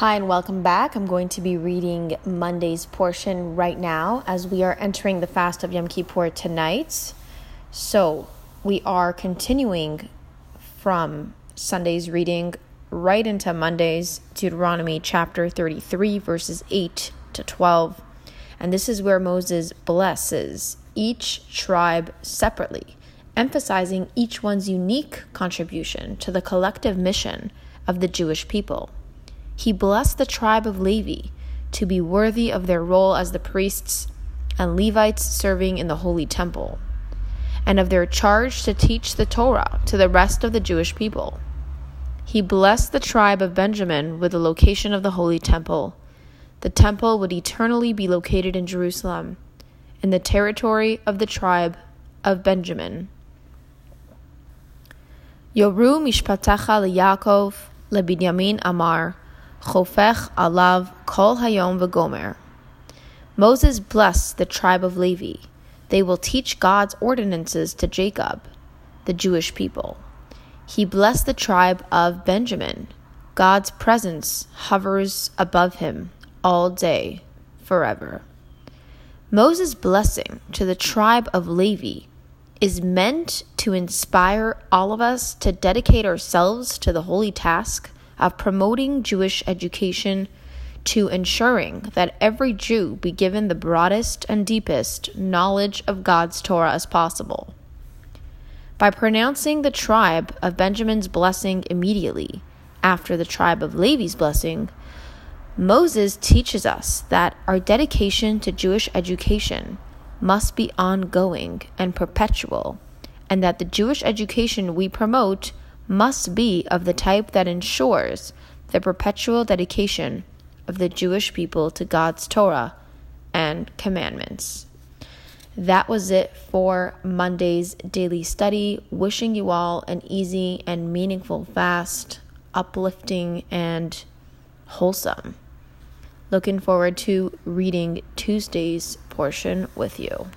Hi, and welcome back. I'm going to be reading Monday's portion right now as we are entering the fast of Yom Kippur tonight. So, we are continuing from Sunday's reading right into Monday's Deuteronomy chapter 33, verses 8 to 12. And this is where Moses blesses each tribe separately, emphasizing each one's unique contribution to the collective mission of the Jewish people. He blessed the tribe of Levi to be worthy of their role as the priests and Levites serving in the holy temple, and of their charge to teach the Torah to the rest of the Jewish people. He blessed the tribe of Benjamin with the location of the holy temple. The temple would eternally be located in Jerusalem, in the territory of the tribe of Benjamin. Yoru mishpatecha leYaakov leBinyamin Amar Chofech alav kol hayom v'gomer. Moses blessed the tribe of Levi. They will teach God's ordinances to Jacob, the Jewish people. He blessed the tribe of Benjamin. God's presence hovers above him all day, forever. Moses' blessing to the tribe of Levi is meant to inspire all of us to dedicate ourselves to the holy task of promoting Jewish education to ensuring that every Jew be given the broadest and deepest knowledge of God's Torah as possible. By pronouncing the tribe of Benjamin's blessing immediately after the tribe of Levi's blessing, Moses teaches us that our dedication to Jewish education must be ongoing and perpetual, and that the Jewish education we promote must be of the type that ensures the perpetual dedication of the Jewish people to God's Torah and commandments. That was it for Monday's daily study. Wishing you all an easy and meaningful fast, uplifting and wholesome. Looking forward to reading Tuesday's portion with you.